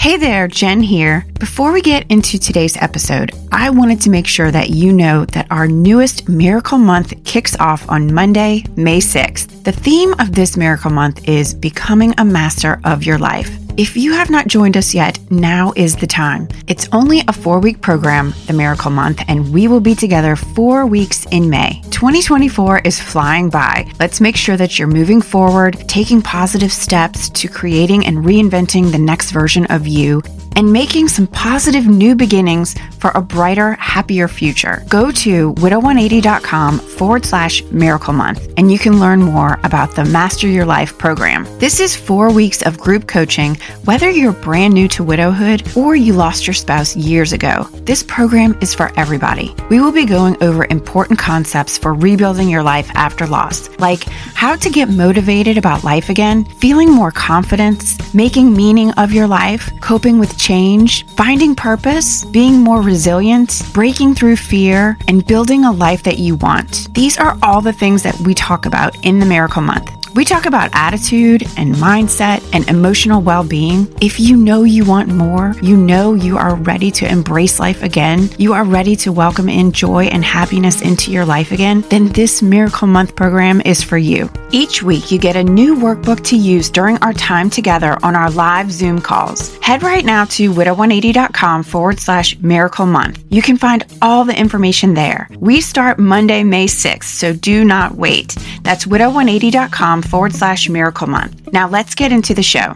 Hey there, Jen here. Before we get into today's episode, I wanted to make sure that you know that our newest Miracle Month kicks off on Monday, May 6th. The theme of this Miracle Month is Becoming a Master of Your Life. If you have not joined us yet, now is the time. It's only a four week program, the Miracle Month, and we will be together four weeks in May. 2024 is flying by. Let's make sure that you're moving forward, taking positive steps to creating and reinventing the next version of you and making some positive new beginnings for a brighter, happier future. Go to widow180.com forward slash miracle month and you can learn more about the Master Your Life program. This is four weeks of group coaching, whether you're brand new to widowhood or you lost your spouse years ago. This program is for everybody. We will be going over important concepts for rebuilding your life after loss, like how to get motivated about life again, feeling more confidence, making meaning of your life, coping with change, finding purpose, being more resilient, breaking through fear, and building a life that you want. These are all the things that we talk about in the Miracle Month. We talk about attitude and mindset and emotional well being. If you know you want more, you know you are ready to embrace life again, you are ready to welcome in joy and happiness into your life again, then this Miracle Month program is for you. Each week, you get a new workbook to use during our time together on our live Zoom calls. Head right now to widow180.com forward slash miracle month. You can find all the information there. We start Monday, May 6th, so do not wait. That's widow180.com forward slash miracle month. Now let's get into the show.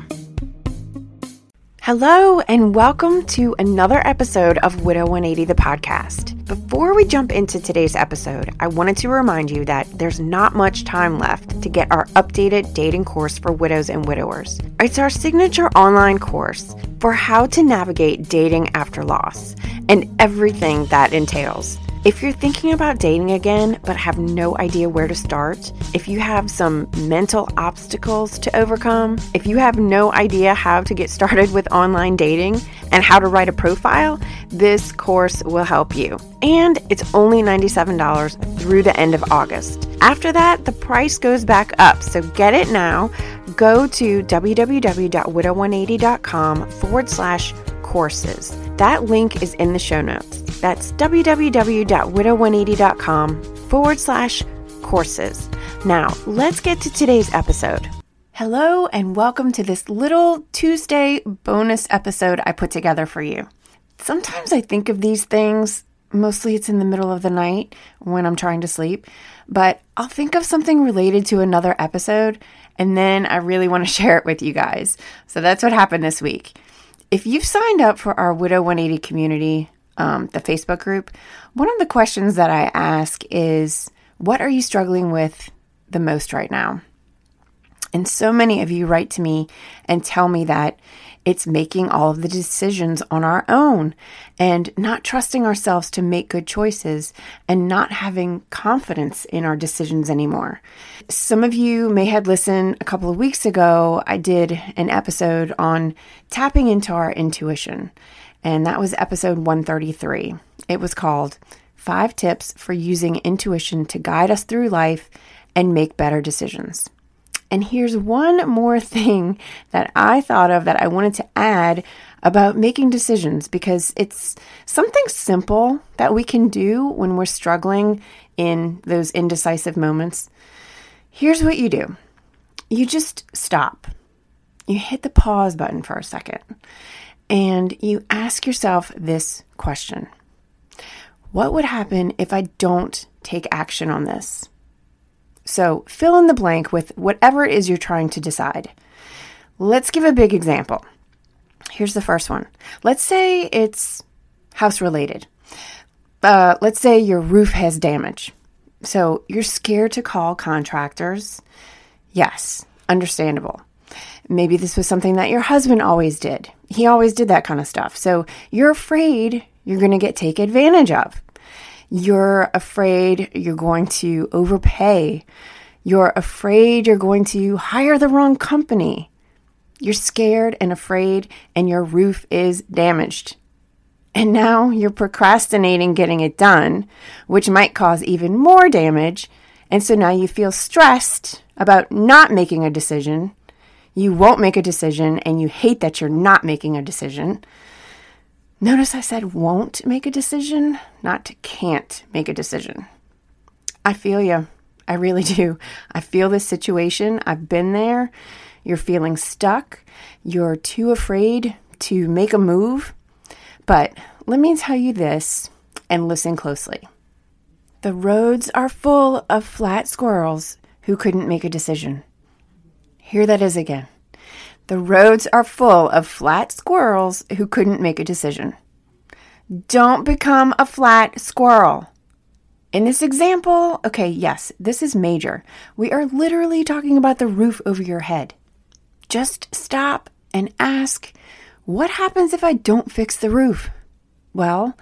Hello, and welcome to another episode of Widow 180, the podcast. Before we jump into today's episode, I wanted to remind you that there's not much time left to get our updated dating course for widows and widowers. It's our signature online course for how to navigate dating after loss and everything that entails. If you're thinking about dating again but have no idea where to start, if you have some mental obstacles to overcome, if you have no idea how to get started with online dating and how to write a profile, this course will help you. And it's only $97 through the end of August. After that, the price goes back up, so get it now. Go to www.widow180.com forward slash courses. That link is in the show notes. That's www.widow180.com forward slash courses. Now, let's get to today's episode. Hello, and welcome to this little Tuesday bonus episode I put together for you. Sometimes I think of these things, mostly it's in the middle of the night when I'm trying to sleep, but I'll think of something related to another episode, and then I really want to share it with you guys. So that's what happened this week. If you've signed up for our Widow 180 community, um, the Facebook group, one of the questions that I ask is, What are you struggling with the most right now? And so many of you write to me and tell me that it's making all of the decisions on our own and not trusting ourselves to make good choices and not having confidence in our decisions anymore. Some of you may have listened a couple of weeks ago. I did an episode on tapping into our intuition, and that was episode 133. It was called Five Tips for Using Intuition to Guide Us Through Life and Make Better Decisions. And here's one more thing that I thought of that I wanted to add about making decisions because it's something simple that we can do when we're struggling in those indecisive moments. Here's what you do you just stop, you hit the pause button for a second, and you ask yourself this question What would happen if I don't take action on this? So fill in the blank with whatever it is you're trying to decide. Let's give a big example. Here's the first one. Let's say it's house related. Uh, let's say your roof has damage. So you're scared to call contractors. Yes, understandable. Maybe this was something that your husband always did. He always did that kind of stuff. So you're afraid you're going to get taken advantage of. You're afraid you're going to overpay. You're afraid you're going to hire the wrong company. You're scared and afraid, and your roof is damaged. And now you're procrastinating getting it done, which might cause even more damage. And so now you feel stressed about not making a decision. You won't make a decision and you hate that you're not making a decision. Notice I said won't make a decision, not can't make a decision. I feel you. I really do. I feel this situation. I've been there. You're feeling stuck. You're too afraid to make a move. But let me tell you this and listen closely. The roads are full of flat squirrels who couldn't make a decision. Here that is again. The roads are full of flat squirrels who couldn't make a decision. Don't become a flat squirrel. In this example, okay, yes, this is major. We are literally talking about the roof over your head. Just stop and ask, what happens if I don't fix the roof? Well,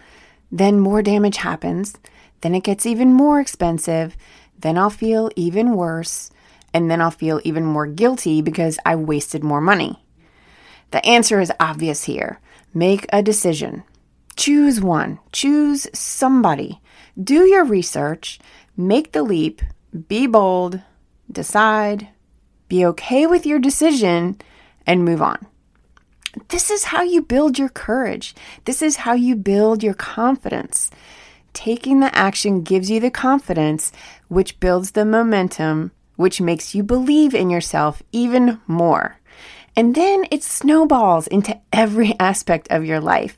then more damage happens, then it gets even more expensive, then I'll feel even worse, and then I'll feel even more guilty because I wasted more money. The answer is obvious here. Make a decision. Choose one. Choose somebody. Do your research. Make the leap. Be bold. Decide. Be okay with your decision and move on. This is how you build your courage. This is how you build your confidence. Taking the action gives you the confidence, which builds the momentum, which makes you believe in yourself even more. And then it snowballs into every aspect of your life.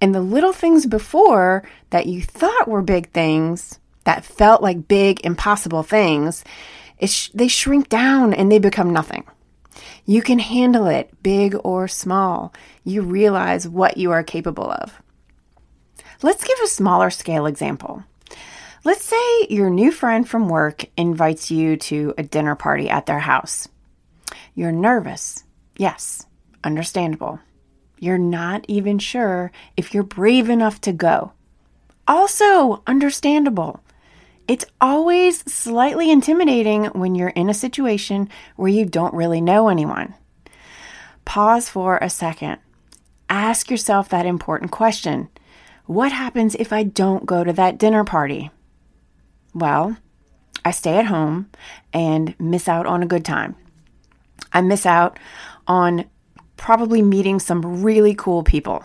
And the little things before that you thought were big things, that felt like big, impossible things, sh- they shrink down and they become nothing. You can handle it, big or small. You realize what you are capable of. Let's give a smaller scale example. Let's say your new friend from work invites you to a dinner party at their house. You're nervous. Yes, understandable. You're not even sure if you're brave enough to go. Also, understandable. It's always slightly intimidating when you're in a situation where you don't really know anyone. Pause for a second. Ask yourself that important question What happens if I don't go to that dinner party? Well, I stay at home and miss out on a good time. I miss out on probably meeting some really cool people.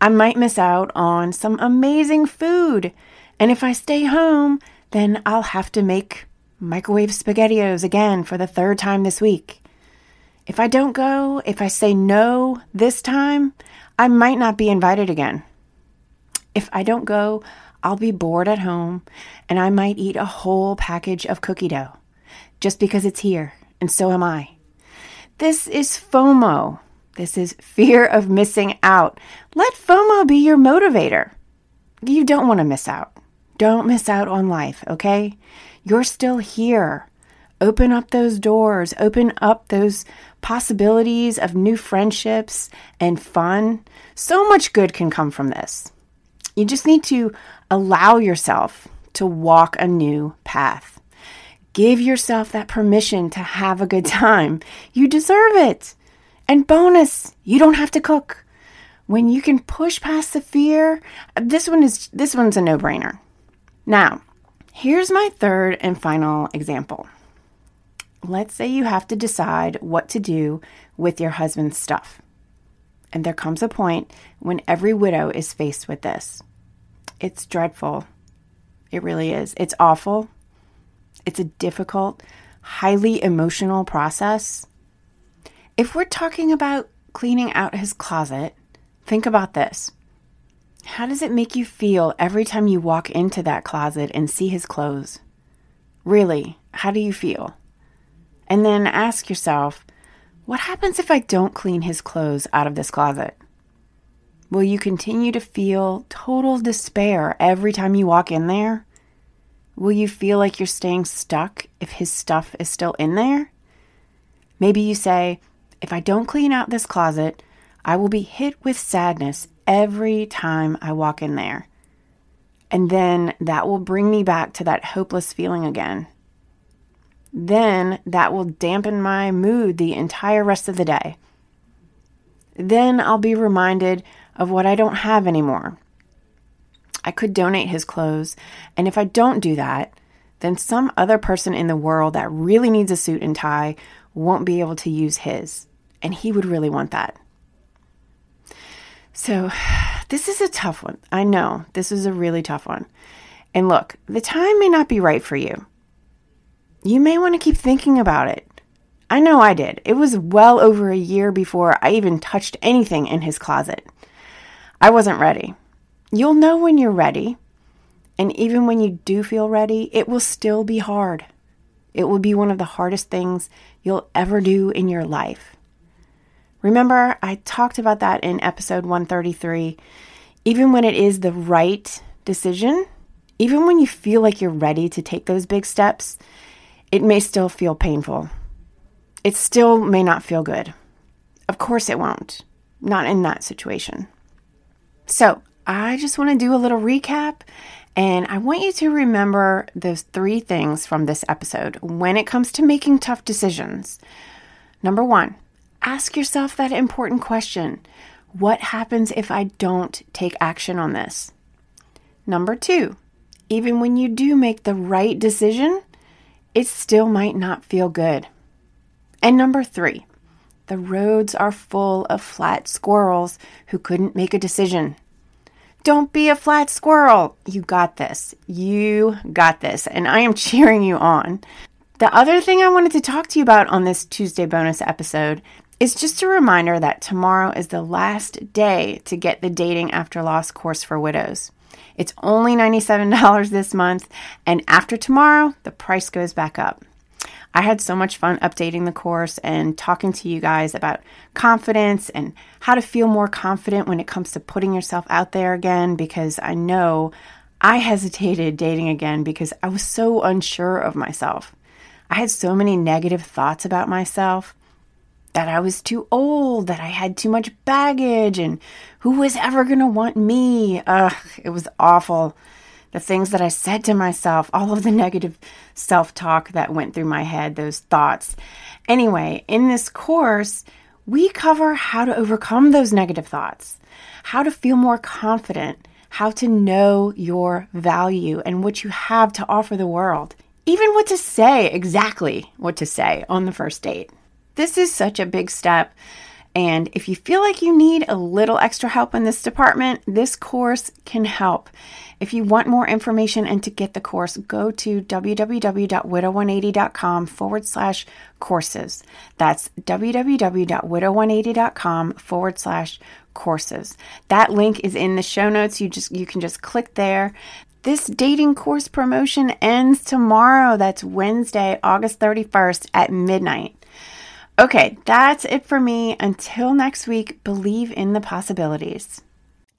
I might miss out on some amazing food. And if I stay home, then I'll have to make microwave spaghettios again for the third time this week. If I don't go, if I say no this time, I might not be invited again. If I don't go, I'll be bored at home and I might eat a whole package of cookie dough just because it's here, and so am I. This is FOMO. This is fear of missing out. Let FOMO be your motivator. You don't want to miss out. Don't miss out on life, okay? You're still here. Open up those doors, open up those possibilities of new friendships and fun. So much good can come from this. You just need to allow yourself to walk a new path. Give yourself that permission to have a good time. You deserve it. And bonus, you don't have to cook. When you can push past the fear, this one is this one's a no-brainer. Now, here's my third and final example. Let's say you have to decide what to do with your husband's stuff. And there comes a point when every widow is faced with this. It's dreadful. It really is. It's awful. It's a difficult, highly emotional process. If we're talking about cleaning out his closet, think about this. How does it make you feel every time you walk into that closet and see his clothes? Really, how do you feel? And then ask yourself, what happens if I don't clean his clothes out of this closet? Will you continue to feel total despair every time you walk in there? Will you feel like you're staying stuck if his stuff is still in there? Maybe you say, if I don't clean out this closet, I will be hit with sadness every time I walk in there. And then that will bring me back to that hopeless feeling again. Then that will dampen my mood the entire rest of the day. Then I'll be reminded of what I don't have anymore. I could donate his clothes, and if I don't do that, then some other person in the world that really needs a suit and tie won't be able to use his. And he would really want that. So, this is a tough one. I know this is a really tough one. And look, the time may not be right for you. You may want to keep thinking about it. I know I did. It was well over a year before I even touched anything in his closet. I wasn't ready. You'll know when you're ready. And even when you do feel ready, it will still be hard. It will be one of the hardest things you'll ever do in your life. Remember, I talked about that in episode 133. Even when it is the right decision, even when you feel like you're ready to take those big steps, it may still feel painful. It still may not feel good. Of course, it won't. Not in that situation. So, I just want to do a little recap and I want you to remember those three things from this episode when it comes to making tough decisions. Number one, ask yourself that important question What happens if I don't take action on this? Number two, even when you do make the right decision, it still might not feel good. And number three, the roads are full of flat squirrels who couldn't make a decision. Don't be a flat squirrel. You got this. You got this. And I am cheering you on. The other thing I wanted to talk to you about on this Tuesday bonus episode is just a reminder that tomorrow is the last day to get the Dating After Loss course for widows. It's only $97 this month, and after tomorrow, the price goes back up. I had so much fun updating the course and talking to you guys about confidence and how to feel more confident when it comes to putting yourself out there again because I know I hesitated dating again because I was so unsure of myself. I had so many negative thoughts about myself that I was too old, that I had too much baggage, and who was ever going to want me? Ugh, it was awful the things that I said to myself, all of the negative self talk that went through my head, those thoughts. Anyway, in this course, we cover how to overcome those negative thoughts, how to feel more confident, how to know your value and what you have to offer the world, even what to say, exactly what to say on the first date. This is such a big step. And if you feel like you need a little extra help in this department, this course can help. If you want more information and to get the course, go to www.widow180.com forward slash courses. That's www.widow180.com forward slash courses. That link is in the show notes. You just you can just click there. This dating course promotion ends tomorrow. That's Wednesday, August 31st at midnight. Okay, that's it for me. Until next week, believe in the possibilities.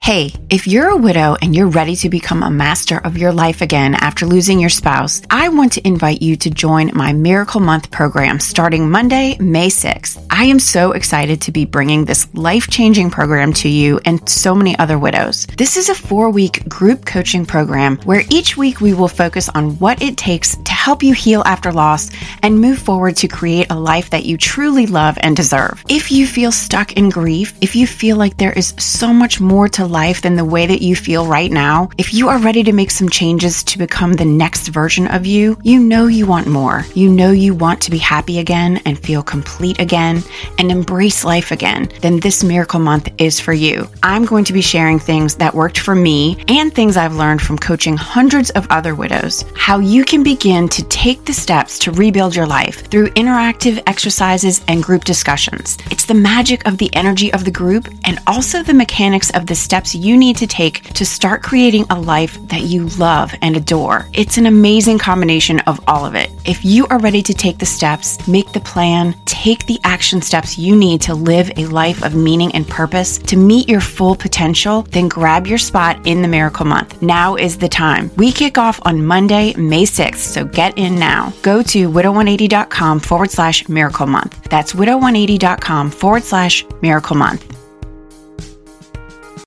Hey, if you're a widow and you're ready to become a master of your life again after losing your spouse, I want to invite you to join my Miracle Month program starting Monday, May 6th. I am so excited to be bringing this life changing program to you and so many other widows. This is a four week group coaching program where each week we will focus on what it takes to help you heal after loss and move forward to create a life that you truly love and deserve. If you feel stuck in grief, if you feel like there is so much more to life than the way that you feel right now, if you are ready to make some changes to become the next version of you, you know you want more. You know you want to be happy again and feel complete again and embrace life again, then this Miracle Month is for you. I'm going to be sharing things that worked for me and things I've learned from coaching hundreds of other widows, how you can begin to take the steps to rebuild your life through interactive exercises and group discussions. It's the magic of the energy of the group and also the mechanics of the steps steps you need to take to start creating a life that you love and adore. It's an amazing combination of all of it. If you are ready to take the steps, make the plan, take the action steps you need to live a life of meaning and purpose to meet your full potential, then grab your spot in the Miracle Month. Now is the time. We kick off on Monday, May 6th, so get in now. Go to widow180.com forward slash miracle month. That's widow180.com forward slash miracle month.